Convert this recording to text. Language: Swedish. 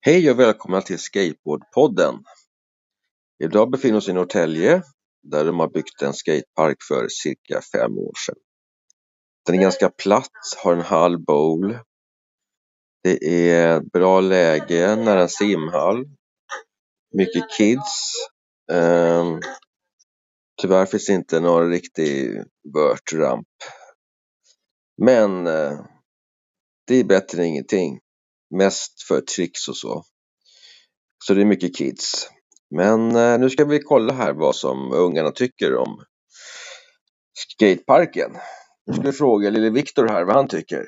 Hej och välkomna till Skateboardpodden. Idag befinner vi oss i Norrtälje där de har byggt en skatepark för cirka fem år sedan. Den är ganska platt, har en halv bowl. Det är bra läge nära en simhall. Mycket kids. Um, tyvärr finns det inte någon riktig vörtramp. Men uh, det är bättre än ingenting. Mest för tricks och så. Så det är mycket kids. Men eh, nu ska vi kolla här vad som ungarna tycker om skateparken. Nu ska vi fråga lille Viktor här vad han tycker.